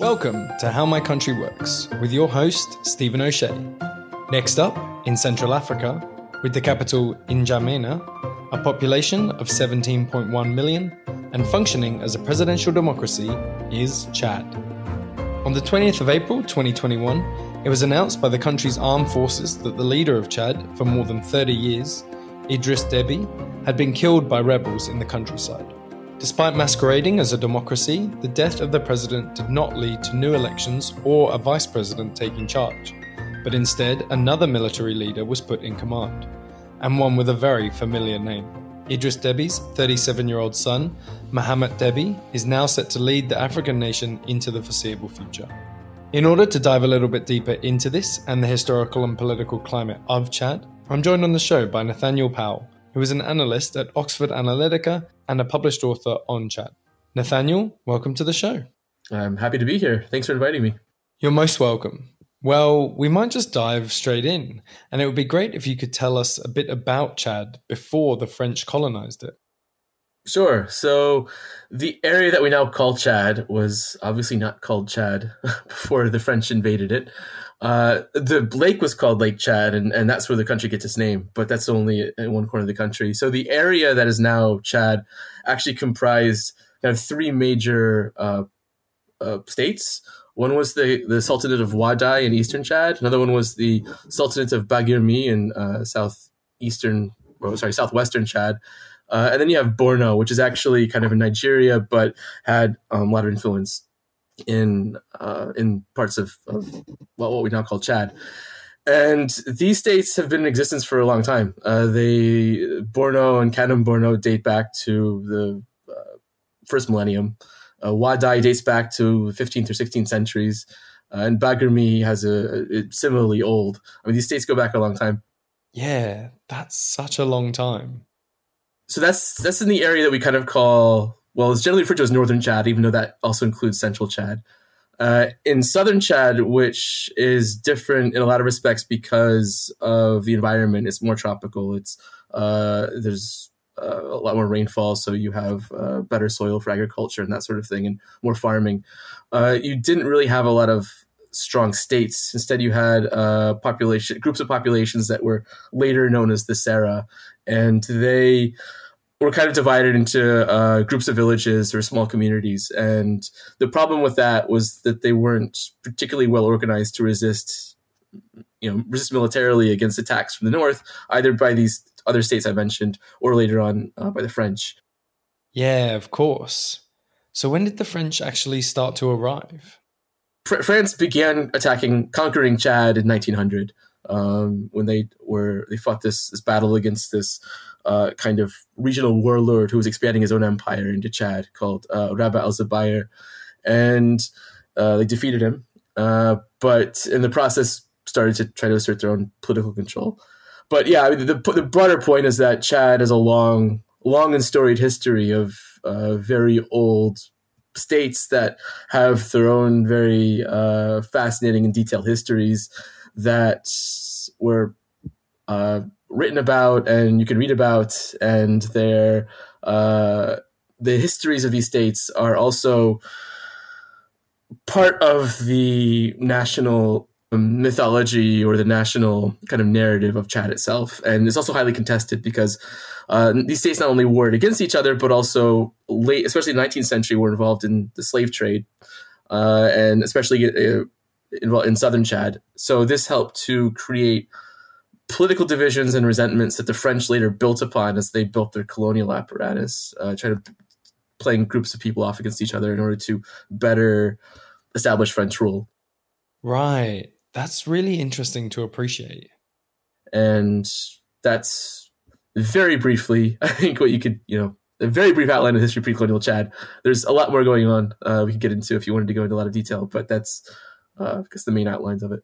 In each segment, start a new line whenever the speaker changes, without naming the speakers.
Welcome to How My Country Works with your host, Stephen O'Shea. Next up, in Central Africa, with the capital N'Djamena, a population of 17.1 million, and functioning as a presidential democracy, is Chad. On the 20th of April 2021, it was announced by the country's armed forces that the leader of Chad for more than 30 years, Idris Deby, had been killed by rebels in the countryside. Despite masquerading as a democracy, the death of the president did not lead to new elections or a vice president taking charge, but instead another military leader was put in command, and one with a very familiar name. Idris Deby's 37 year old son, Mohamed Deby, is now set to lead the African nation into the foreseeable future. In order to dive a little bit deeper into this and the historical and political climate of Chad, I'm joined on the show by Nathaniel Powell, who is an analyst at Oxford Analytica and a published author on Chad. Nathaniel, welcome to the show.
I'm happy to be here. Thanks for inviting me.
You're most welcome. Well, we might just dive straight in, and it would be great if you could tell us a bit about Chad before the French colonized it.
Sure. So, the area that we now call Chad was obviously not called Chad before the French invaded it. Uh, the lake was called Lake Chad, and, and that's where the country gets its name, but that's only in one corner of the country. So the area that is now Chad actually comprised kind of three major uh, uh, states. One was the, the Sultanate of Ouaddaï in eastern Chad. Another one was the Sultanate of Bagirmi in uh, southeastern, or sorry, southwestern Chad. Uh, and then you have Borno, which is actually kind of in Nigeria, but had um, a lot of influence in uh, in parts of, of well, what we now call Chad. And these states have been in existence for a long time. Uh, they Borno and Kanem Borno date back to the uh, first millennium. Uh, Ouaddaï dates back to 15th or 16th centuries, uh, and Baguirmi has a, a similarly old. I mean, these states go back a long time.
Yeah, that's such a long time.
So that's that's in the area that we kind of call well, it's generally referred to as northern Chad, even though that also includes central Chad. Uh, in southern Chad, which is different in a lot of respects because of the environment, it's more tropical. It's uh, there's uh, a lot more rainfall, so you have uh, better soil for agriculture and that sort of thing, and more farming. Uh, you didn't really have a lot of strong states. Instead, you had uh, population groups of populations that were later known as the Sara, and they were kind of divided into uh, groups of villages or small communities. And the problem with that was that they weren't particularly well organized to resist, you know, resist militarily against attacks from the north, either by these other states I mentioned or later on uh, by the French.
Yeah, of course. So when did the French actually start to arrive?
Fr- France began attacking, conquering Chad in 1900 um, when they were they fought this this battle against this uh, kind of regional warlord who was expanding his own empire into Chad called uh, Rabah al Zubayr, and uh, they defeated him. Uh, but in the process, started to try to assert their own political control. But yeah, I mean, the the broader point is that Chad has a long, long and storied history of uh, very old states that have their own very uh, fascinating and detailed histories that were uh, written about and you can read about, and their uh, the histories of these states are also part of the national mythology or the national kind of narrative of Chad itself, and it's also highly contested because uh, these states not only warred against each other, but also late, especially the 19th century, were involved in the slave trade, uh, and especially uh, in southern Chad. So this helped to create political divisions and resentments that the French later built upon as they built their colonial apparatus, uh, trying to playing groups of people off against each other in order to better establish French rule.
Right. That's really interesting to appreciate.
And that's very briefly, I think, what you could, you know, a very brief outline of history pre-colonial Chad. There's a lot more going on. Uh, we could get into if you wanted to go into a lot of detail, but that's uh, because the main outlines of it.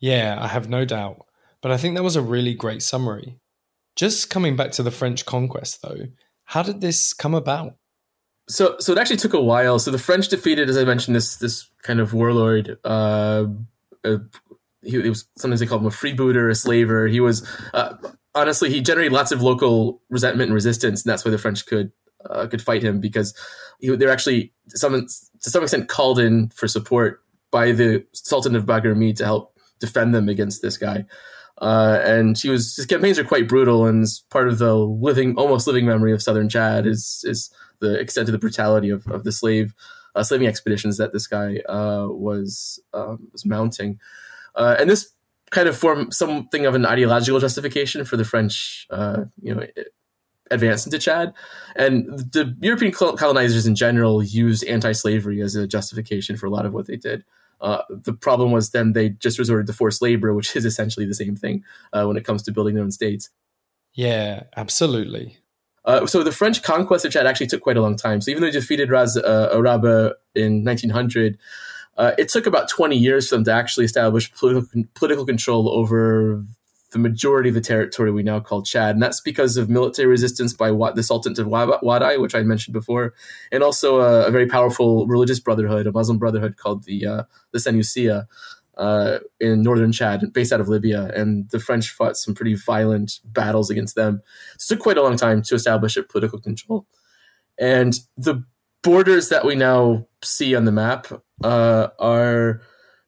Yeah, I have no doubt. But I think that was a really great summary. Just coming back to the French conquest, though, how did this come about?
So, so it actually took a while. So the French defeated, as I mentioned, this this kind of warlord. Uh, uh, he, he, was sometimes they called him a freebooter, a slaver. He was uh, honestly he generated lots of local resentment and resistance, and that's why the French could uh, could fight him because he, they're actually some to some extent called in for support by the Sultan of Baguirmi to help defend them against this guy. Uh, and he was his campaigns are quite brutal, and part of the living, almost living memory of southern Chad is is the extent of the brutality of, of the slave uh, slaving expeditions that this guy uh, was um, was mounting, uh, and this kind of formed something of an ideological justification for the French, uh, you know, advance into Chad, and the European colonizers in general used anti-slavery as a justification for a lot of what they did. Uh, the problem was then they just resorted to forced labor, which is essentially the same thing uh, when it comes to building their own states.
Yeah, absolutely.
Uh, so the French conquest of Chad actually took quite a long time. So even though they defeated Ras uh, Araba in 1900, uh, it took about 20 years for them to actually establish political, political control over the majority of the territory we now call Chad. And that's because of military resistance by the Sultan of Wadai, which I mentioned before, and also a, a, very powerful religious brotherhood, a Muslim brotherhood called the, uh, the Senussia. Uh, in northern Chad, based out of Libya, and the French fought some pretty violent battles against them. it took quite a long time to establish a political control. And the borders that we now see on the map uh, are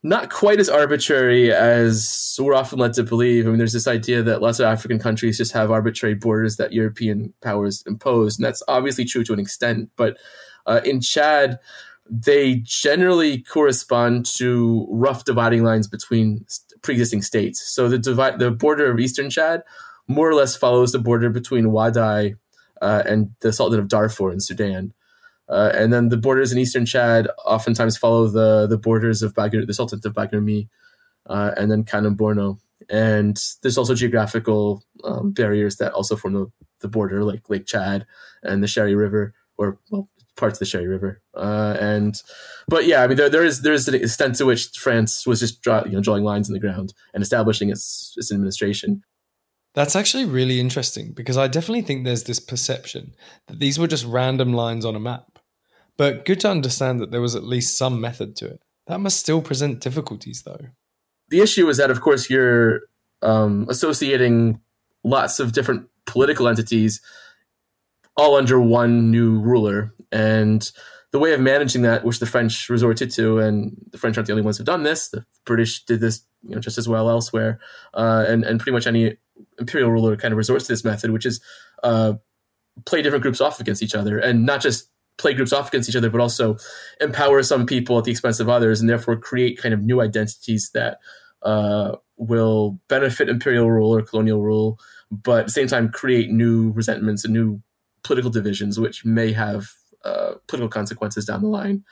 not quite as arbitrary as we're often led to believe. I mean, there's this idea that lots of African countries just have arbitrary borders that European powers impose, and that's obviously true to an extent. But uh, in Chad, they generally correspond to rough dividing lines between pre-existing states. So the divide, the border of eastern Chad, more or less follows the border between Wadai uh, and the Sultanate of Darfur in Sudan. Uh, and then the borders in eastern Chad oftentimes follow the the borders of Bagir, the Sultanate of Baguirmi, uh, and then Kanem Borno. And there's also geographical um, barriers that also form the, the border, like Lake Chad and the Chari River, or well, parts of the Chari River. Uh, and but yeah, I mean there there is there is an extent to which France was just draw, you know drawing lines in the ground and establishing its its administration.
That's actually really interesting because I definitely think there's this perception that these were just random lines on a map but good to understand that there was at least some method to it. That must still present difficulties, though.
The issue is that, of course, you're um, associating lots of different political entities all under one new ruler. And the way of managing that, which the French resorted to, and the French aren't the only ones who've done this, the British did this you know, just as well elsewhere, uh, and, and pretty much any imperial ruler kind of resorts to this method, which is uh, play different groups off against each other, and not just play groups off against each other, but also empower some people at the expense of others, and therefore create kind of new identities that uh, will benefit imperial rule or colonial rule, but at the same time create new resentments and new political divisions, which may have uh, political consequences down the line.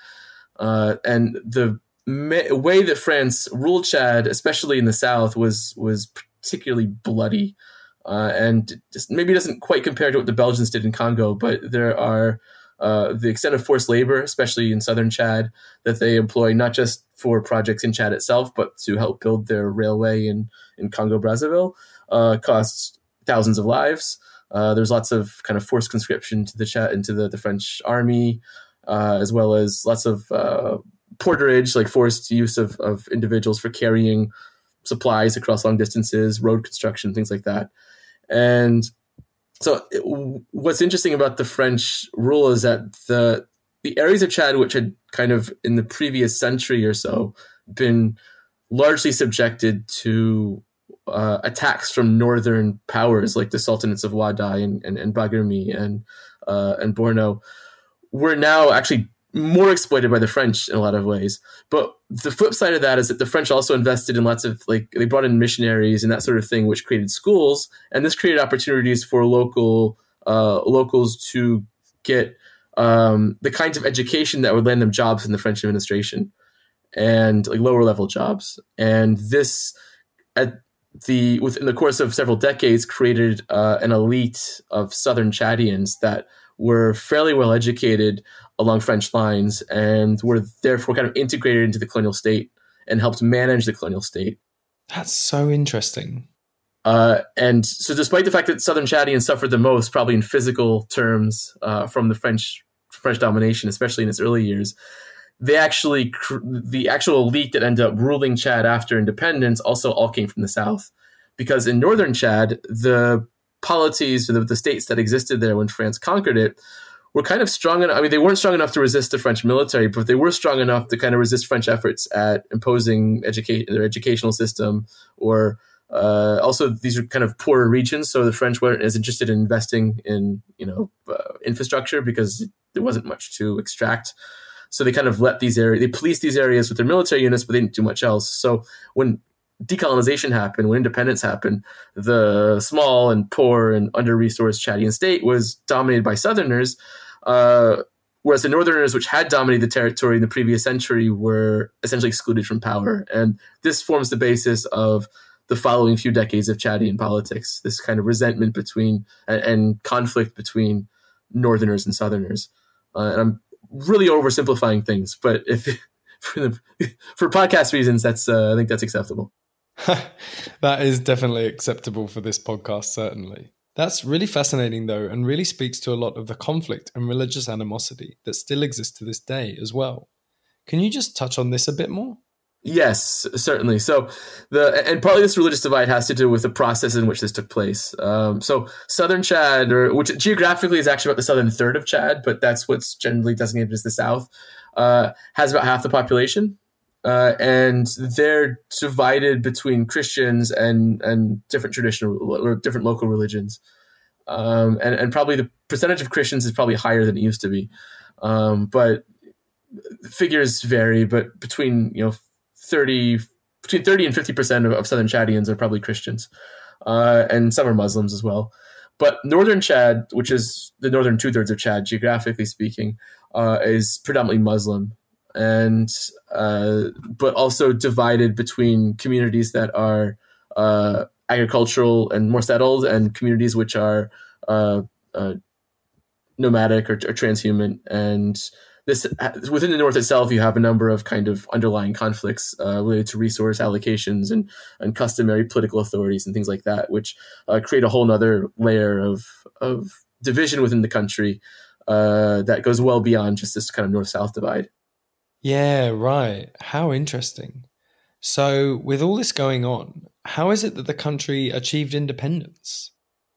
Uh, and the way that France ruled Chad, especially in the south, was was particularly bloody. Uh, and just maybe doesn't quite compare to what the Belgians did in Congo, but there are uh, the extent of forced labor, especially in southern Chad, that they employ not just for projects in Chad itself, but to help build their railway in, in Congo Brazzaville, uh, costs thousands of lives. Uh, there's lots of kind of forced conscription to the Chad into the, the French army, uh, as well as lots of uh, porterage, like forced use of, of individuals for carrying supplies across long distances, road construction, things like that. And so what's interesting about the French rule is that the the areas of Chad which had kind of in the previous century or so been largely subjected to uh, attacks from northern powers like the sultanates of Wadai and, and, and and uh, and Borno were now actually more exploited by the French in a lot of ways. But the flip side of that is that the French also invested in lots of like they brought in missionaries and that sort of thing, which created schools, and this created opportunities for local uh, locals to get um, the kinds of education that would land them jobs in the French administration and like lower level jobs. And this at the within the course of several decades created uh, an elite of southern Chadians that were fairly well educated along French lines and were therefore kind of integrated into the colonial state and helped manage the colonial state.
That's so interesting.
Uh, and so, despite the fact that Southern Chadians suffered the most, probably in physical terms, uh, from the French French domination, especially in its early years, they actually the actual elite that ended up ruling Chad after independence also all came from the south, because in northern Chad, the polities, the, the states that existed there when France conquered it, were kind of strong enough. I mean, they weren't strong enough to resist the French military, but they were strong enough to kind of resist French efforts at imposing their educational system, or uh, also these are kind of poorer regions. So the French weren't as interested in investing in you know uh, infrastructure because there wasn't much to extract. So they kind of let these areas, they policed these areas with their military units, but they didn't do much else. So when decolonization happened, when independence happened, the small and poor and under resourced Chadian state was dominated by Southerners, uh, whereas the Northerners, which had dominated the territory in the previous century, were essentially excluded from power. And this forms the basis of the following few decades of Chadian politics, this kind of resentment between and, and conflict between Northerners and Southerners. Uh, and I'm really oversimplifying things, but if for, the, for podcast reasons, that's uh, I think that's acceptable.
that is definitely acceptable for this podcast, certainly. That's really fascinating, though, and really speaks to a lot of the conflict and religious animosity that still exists to this day as well. Can you just touch on this a bit more?
Yes, certainly. So the and partly this religious divide has to do with the process in which this took place. Um, so southern Chad, or which geographically is actually about the southern third of Chad, but that's what's generally designated as the south, uh, has about half the population uh, and they're divided between Christians and and different traditional or different local religions, um, and and probably the percentage of Christians is probably higher than it used to be, um, but figures vary. But between you know thirty between thirty and fifty percent of, of, Southern Chadians are probably Christians, uh, and some are Muslims as well. But northern Chad, which is the northern two thirds of Chad, geographically speaking, uh, is predominantly Muslim and uh, but also divided between communities that are uh, agricultural and more settled, and communities which are uh, uh nomadic or, or, transhumant. And this within the north itself, you have a number of kind of underlying conflicts uh, related to resource allocations and and customary political authorities and things like that, which uh, create a whole other layer of of division within the country. that goes well beyond just this kind of north south divide.
Yeah, right. How interesting. So, with all this going on, how is it that the country achieved independence?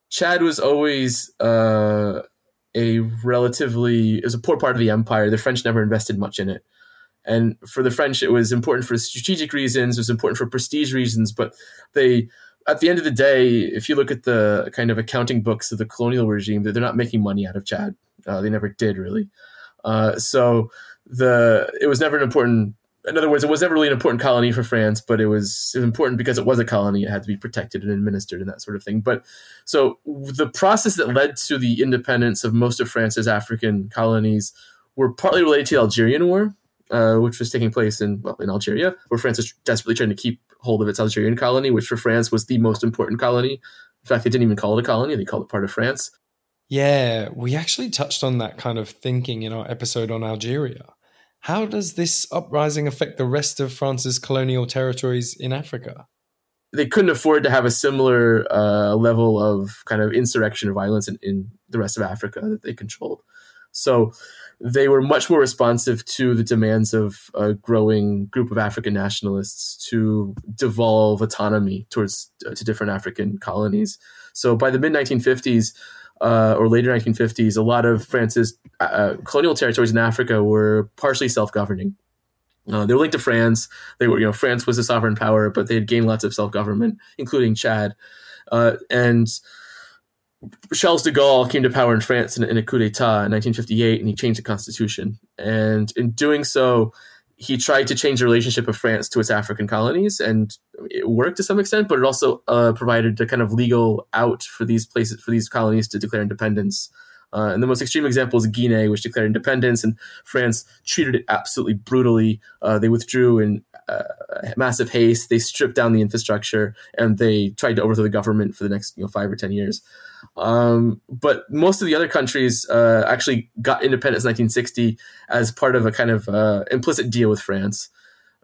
Chad was always uh, a relatively it was a poor part of the empire. The French never invested much in it, and for the French, it was important for strategic reasons. It was important for prestige reasons, but they. At the end of the day, if you look at the kind of accounting books of the colonial regime, they're not making money out of Chad. Uh, they never did really. Uh, so the it was never an important in other words, it was never really an important colony for France, but it was important because it was a colony. It had to be protected and administered and that sort of thing. But so the process that led to the independence of most of France's African colonies were partly related to the Algerian War, uh, which was taking place in well in Algeria, where France was desperately trying to keep hold of its Algerian colony, which for France was the most important colony. In fact, they didn't even call it a colony; they called it part of France.
Yeah, we actually touched on that kind of thinking in our episode on Algeria. How does this uprising affect the rest of France's colonial territories in Africa?
They couldn't afford to have a similar uh, level of kind of insurrection or violence in, in the rest of Africa that they controlled. So they were much more responsive to the demands of a growing group of African nationalists to devolve autonomy towards uh, to different African colonies. So by the mid 1950s, uh, or later 1950s, a lot of France's uh, colonial territories in Africa were partially self-governing. Uh, they were linked to France. They were, you know, France was a sovereign power, but they had gained lots of self-government, including Chad. Uh, and Charles de Gaulle came to power in France in, in a coup d'état in 1958, and he changed the constitution. And in doing so, he tried to change the relationship of France to its African colonies, and it worked to some extent. But it also uh, provided a kind of legal out for these places, for these colonies to declare independence. Uh, and the most extreme example is Guinea, which declared independence, and France treated it absolutely brutally. Uh, they withdrew in uh, massive haste. They stripped down the infrastructure, and they tried to overthrow the government for the next you know five or ten years. Um, but most of the other countries uh, actually got independence in 1960 as part of a kind of uh, implicit deal with France.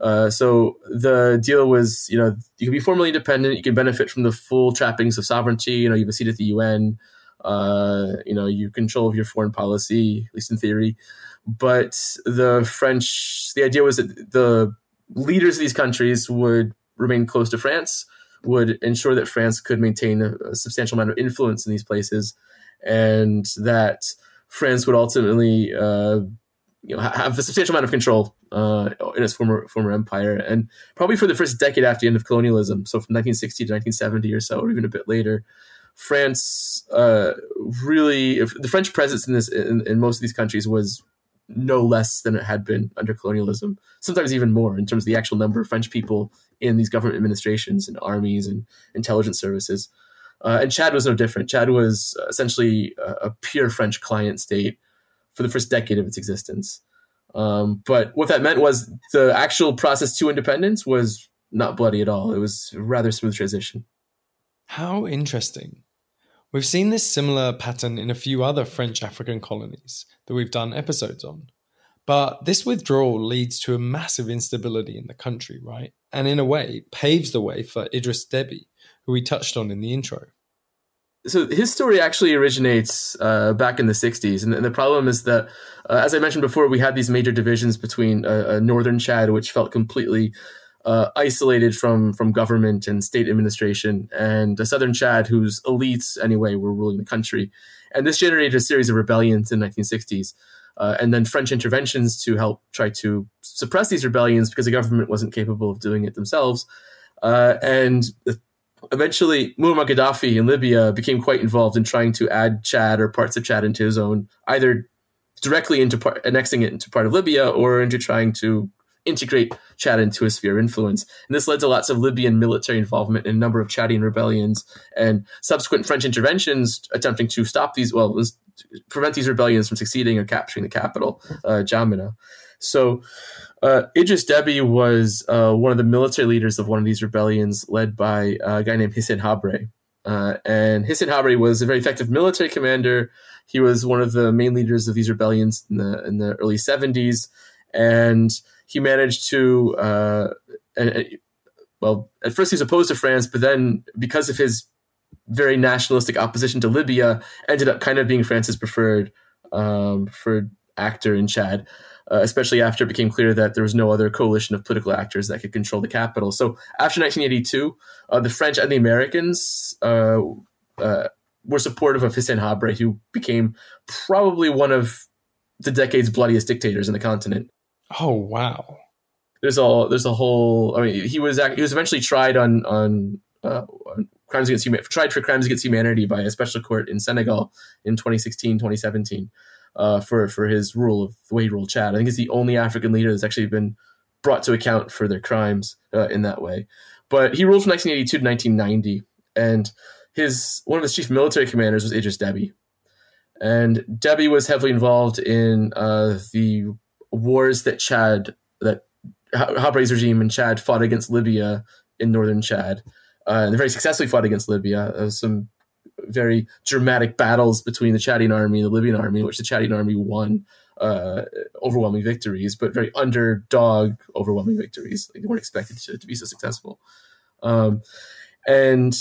Uh, so the deal was, you know, you can be formally independent, you can benefit from the full trappings of sovereignty. You know, you have a seat at the UN. Uh, you know, you control of your foreign policy, at least in theory. But the French, the idea was that the leaders of these countries would remain close to France would ensure that France could maintain a, a substantial amount of influence in these places, and that France would ultimately uh, you know, have a substantial amount of control uh, in its former former empire, and probably for the first decade after the end of colonialism, so from 1960 to 1970 or so, or even a bit later, France uh, really the French presence in this in, in, most of these countries was no less than it had been under colonialism. Sometimes even more in terms of the actual number of French people in these government administrations and armies and intelligence services. Uh, and Chad was no different. Chad was essentially a, a, pure French client state for the first decade of its existence. Um, but what that meant was the actual process to independence was not bloody at all. It was a rather smooth transition.
How interesting. We've seen this similar pattern in a few other French African colonies that we've done episodes on. But this withdrawal leads to a massive instability in the country, right? And in a way, paves the way for Idris Deby, who we touched on in the intro.
So his story actually originates uh, back in the 60s. And, and the problem is that, uh, as I mentioned before, we had these major divisions between uh, uh northern Chad, which felt completely uh, isolated from from government and state administration, and the southern Chad, whose elites anyway were ruling the country, and this generated a series of rebellions in the 1960s, uh, and then French interventions to help try to suppress these rebellions because the government wasn't capable of doing it themselves, uh, and eventually Muammar Gaddafi in Libya became quite involved in trying to add Chad or parts of Chad into his own either directly into annexing it into part of Libya or into trying to integrate Chad into a sphere of influence. And this led to lots of Libyan military involvement in a number of Chadian rebellions and subsequent French interventions attempting to stop these, well, prevent these rebellions from succeeding or capturing the capital, uh, N'Djamena. So uh, Idris Deby was uh, one of the military leaders of one of these rebellions led by a guy named Hissène Habré. Uh, and Hissène Habré was a very effective military commander. He was one of the main leaders of these rebellions in the in the early 70s. And he managed to, uh, well, at first he was opposed to France, but then because of his very nationalistic opposition to Libya, ended up kind of being France's preferred um, preferred actor in Chad. Uh, especially after it became clear that there was no other coalition of political actors that could control the capital. So after 1982, uh, the French and the Americans uh, uh were supportive of Hissène Habré, who became probably one of the decade's bloodiest dictators in the continent.
Oh wow!
There's a there's a whole. I mean, he was he was eventually tried on on, uh, on crimes against humanity, tried for crimes against humanity by a special court in Senegal in 2016 2017 uh, for for his rule of the way he ruled Chad. I think he's the only African leader that's actually been brought to account for their crimes uh, in that way. But he ruled from 1982 to 1990, and his one of his chief military commanders was Idris Deby, and Deby was heavily involved in uh, the wars that Chad, that Habré's regime in Chad fought against Libya in northern Chad. Uh, and they very successfully fought against Libya. Uh, some very dramatic battles between the Chadian army and the Libyan army, which the Chadian army won uh, overwhelming victories, but very underdog overwhelming victories. Like they weren't expected to, to be so successful. Um, and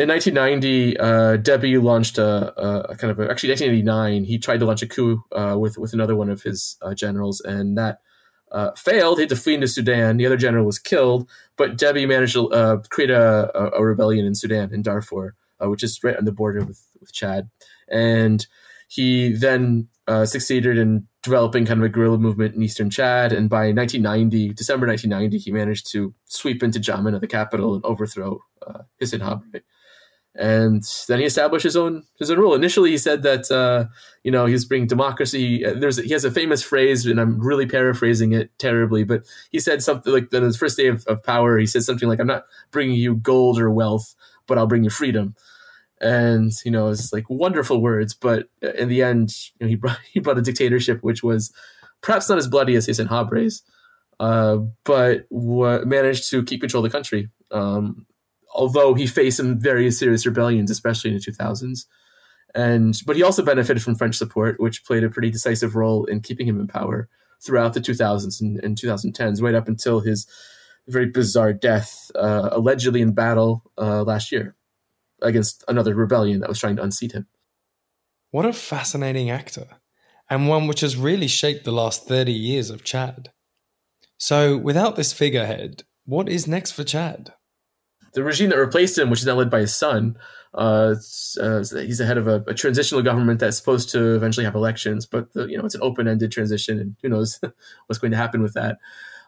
in 1990, uh, Deby launched a, a, kind of a, actually 1989. He tried to launch a coup uh, with with another one of his uh, generals, and that uh, failed. He had to flee into Sudan. The other general was killed, but Deby managed to uh, create a, a, rebellion in Sudan in Darfur, uh, which is right on the border with with Chad, and he then succeeded in developing kind of a guerrilla movement in eastern Chad. And by 1990, December 1990, he managed to sweep into N'Djamena, the capital, and overthrow uh, Hissène Habré and then he established his own his own rule. Initially, he said that uh, you know he's bringing democracy. There's he has a famous phrase, and I'm really paraphrasing it terribly, but he said something like on his first day of, of power, he said something like, "I'm not bringing you gold or wealth, but I'll bring you freedom." And you know, it's like wonderful words, but in the end, you know, he brought he brought a dictatorship which was perhaps not as bloody as Hissène Habré's, uh, but what managed to keep control of the country. Um, although he faced some very serious rebellions, especially in the 2000s. And but he also benefited from French support, which played a pretty decisive role in keeping him in power throughout the 2000s and, and 2010s, right up until his very bizarre death, uh, allegedly in battle uh, last year against another rebellion that was trying to unseat him.
What a fascinating actor, and one which has really shaped the last 30 years of Chad. So, without this figurehead, what is next for Chad?
The regime that replaced him, which is now led by his son, uh, uh, he's the head of a, a, transitional government that's supposed to eventually have elections, but the, you know it's an open-ended transition, and who knows what's going to happen with that.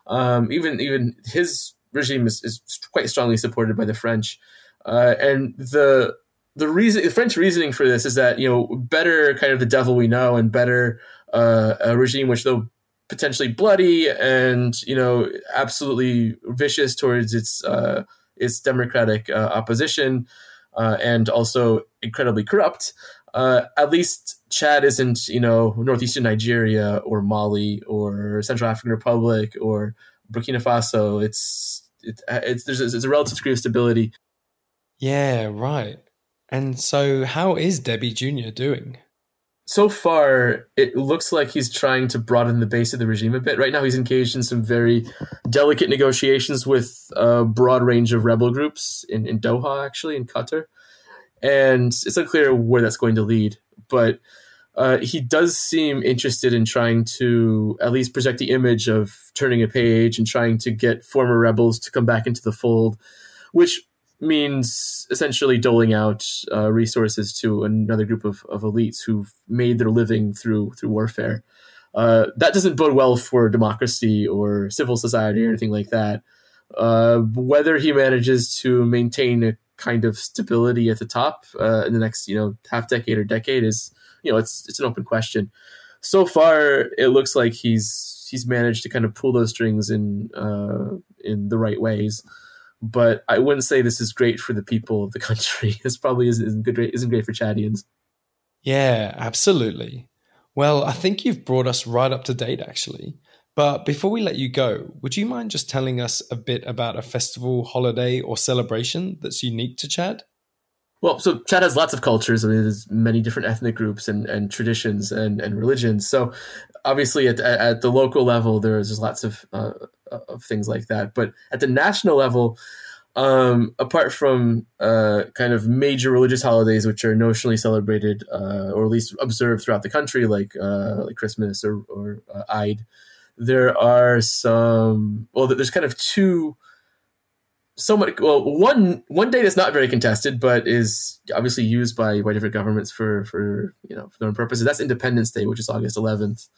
Um, even even his regime is, is, quite strongly supported by the French, uh, and the the reason the French reasoning for this is that you know better kind of the devil we know, and better uh, a regime which though potentially bloody and you know absolutely vicious towards its uh, its democratic uh, opposition uh, and also incredibly corrupt. Uh, at least Chad isn't, you know, northeastern Nigeria or Mali or Central African Republic or Burkina Faso. It's it, it's there's, there's a relative degree of stability.
Yeah, right. And so, how is Deby Jr. doing?
So far, it looks like he's trying to broaden the base of the regime a bit. Right now, he's engaged in some very delicate negotiations with a broad range of rebel groups in, in Doha, actually, in Qatar. And it's unclear where that's going to lead. But uh, he does seem interested in trying to at least project the image of turning a page and trying to get former rebels to come back into the fold, which means essentially doling out uh, resources to another group of, of elites who've made their living through through warfare. Uh, that doesn't bode well for democracy or civil society or anything like that. Uh, whether he manages to maintain a kind of stability at the top uh, in the next you know half decade or decade is you know it's it's an open question. So far, it looks like he's he's managed to kind of pull those strings in uh, in the right ways but I wouldn't say this is great for the people of the country. This probably isn't, good. Isn't great for Chadians.
Yeah, absolutely. Well, I think you've brought us right up to date, actually. But before we let you go, would you mind just telling us a bit about a festival, holiday, or celebration that's unique to Chad?
Well, so Chad has lots of cultures. I mean, there's many different ethnic groups and, and traditions and, and religions. So obviously at, at the local level, there's lots of, uh, of things like that. But at the national level, um, apart from uh, kind of major religious holidays, which are notionally celebrated uh, or at least observed throughout the country, like uh, like Christmas or, or uh, Eid, there are some. Well, there's kind of two somewhat well one one day that's not very contested but is obviously used by by different governments for for you know for their own purposes that's independence day which is august 11th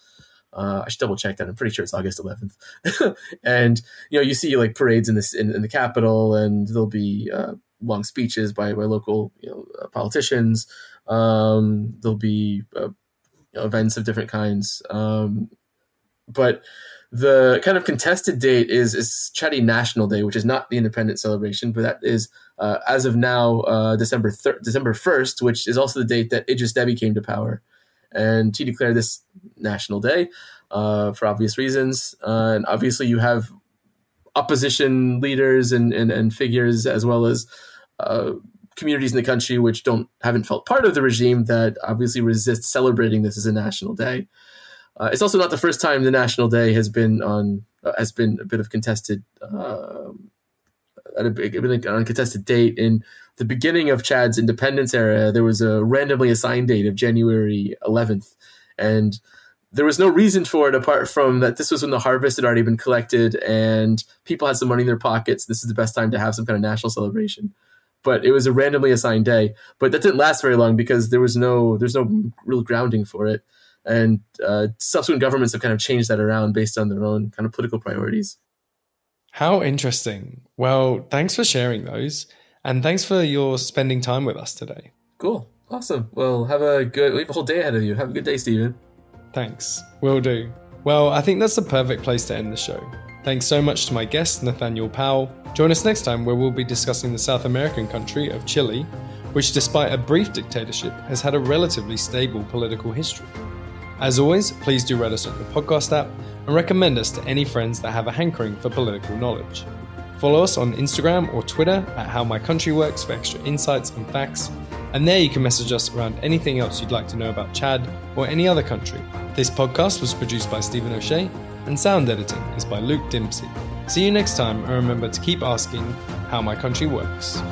uh, I should double check that. I'm pretty sure it's August 11th. and you know, you see like parades in this in, in the capital, and there'll be uh, long speeches by by local you know uh, politicians. Um, there'll be uh, you know, events of different kinds. Um, but the kind of contested date is is Chadi National Day, which is not the independent celebration, but that is uh, as of now uh, December thir- December first, which is also the date that Idris Deby came to power, and he declared this national day uh, for obvious reasons. Uh, and obviously, you have opposition leaders and and, and figures as well as uh, communities in the country which don't haven't felt part of the regime that obviously resist celebrating this as a national day. Uh, it's also not the first time the National Day has been on uh, has been a bit of contested um, at a big an uncontested date in the beginning of Chad's independence era. There was a randomly assigned date of January 11th, and there was no reason for it apart from that this was when the harvest had already been collected and people had some money in their pockets. This is the best time to have some kind of national celebration. But it was a randomly assigned day. But that didn't last very long because there was no there's no real grounding for it and uh, subsequent governments have kind of changed that around based on their own kind of political priorities.
How interesting. Well, thanks for sharing those, and thanks for your spending time with us today.
Cool. Awesome. Well, have a good, we have a whole day ahead of you. Have a good day, Stephen.
Thanks. Will do. Well, I think that's the perfect place to end the show. Thanks so much to my guest, Nathaniel Powell. Join us next time where we'll be discussing the South American country of Chile, which, despite a brief dictatorship, has had a relatively stable political history. As always, please do rate us on your podcast app and recommend us to any friends that have a hankering for political knowledge. Follow us on Instagram or Twitter at How My Country Works for extra insights and facts, and there you can message us around anything else you'd like to know about Chad or any other country. This podcast was produced by Stephen O'Shea, and sound editing is by Luke Dempsey. See you next time, and remember to keep asking how my country works.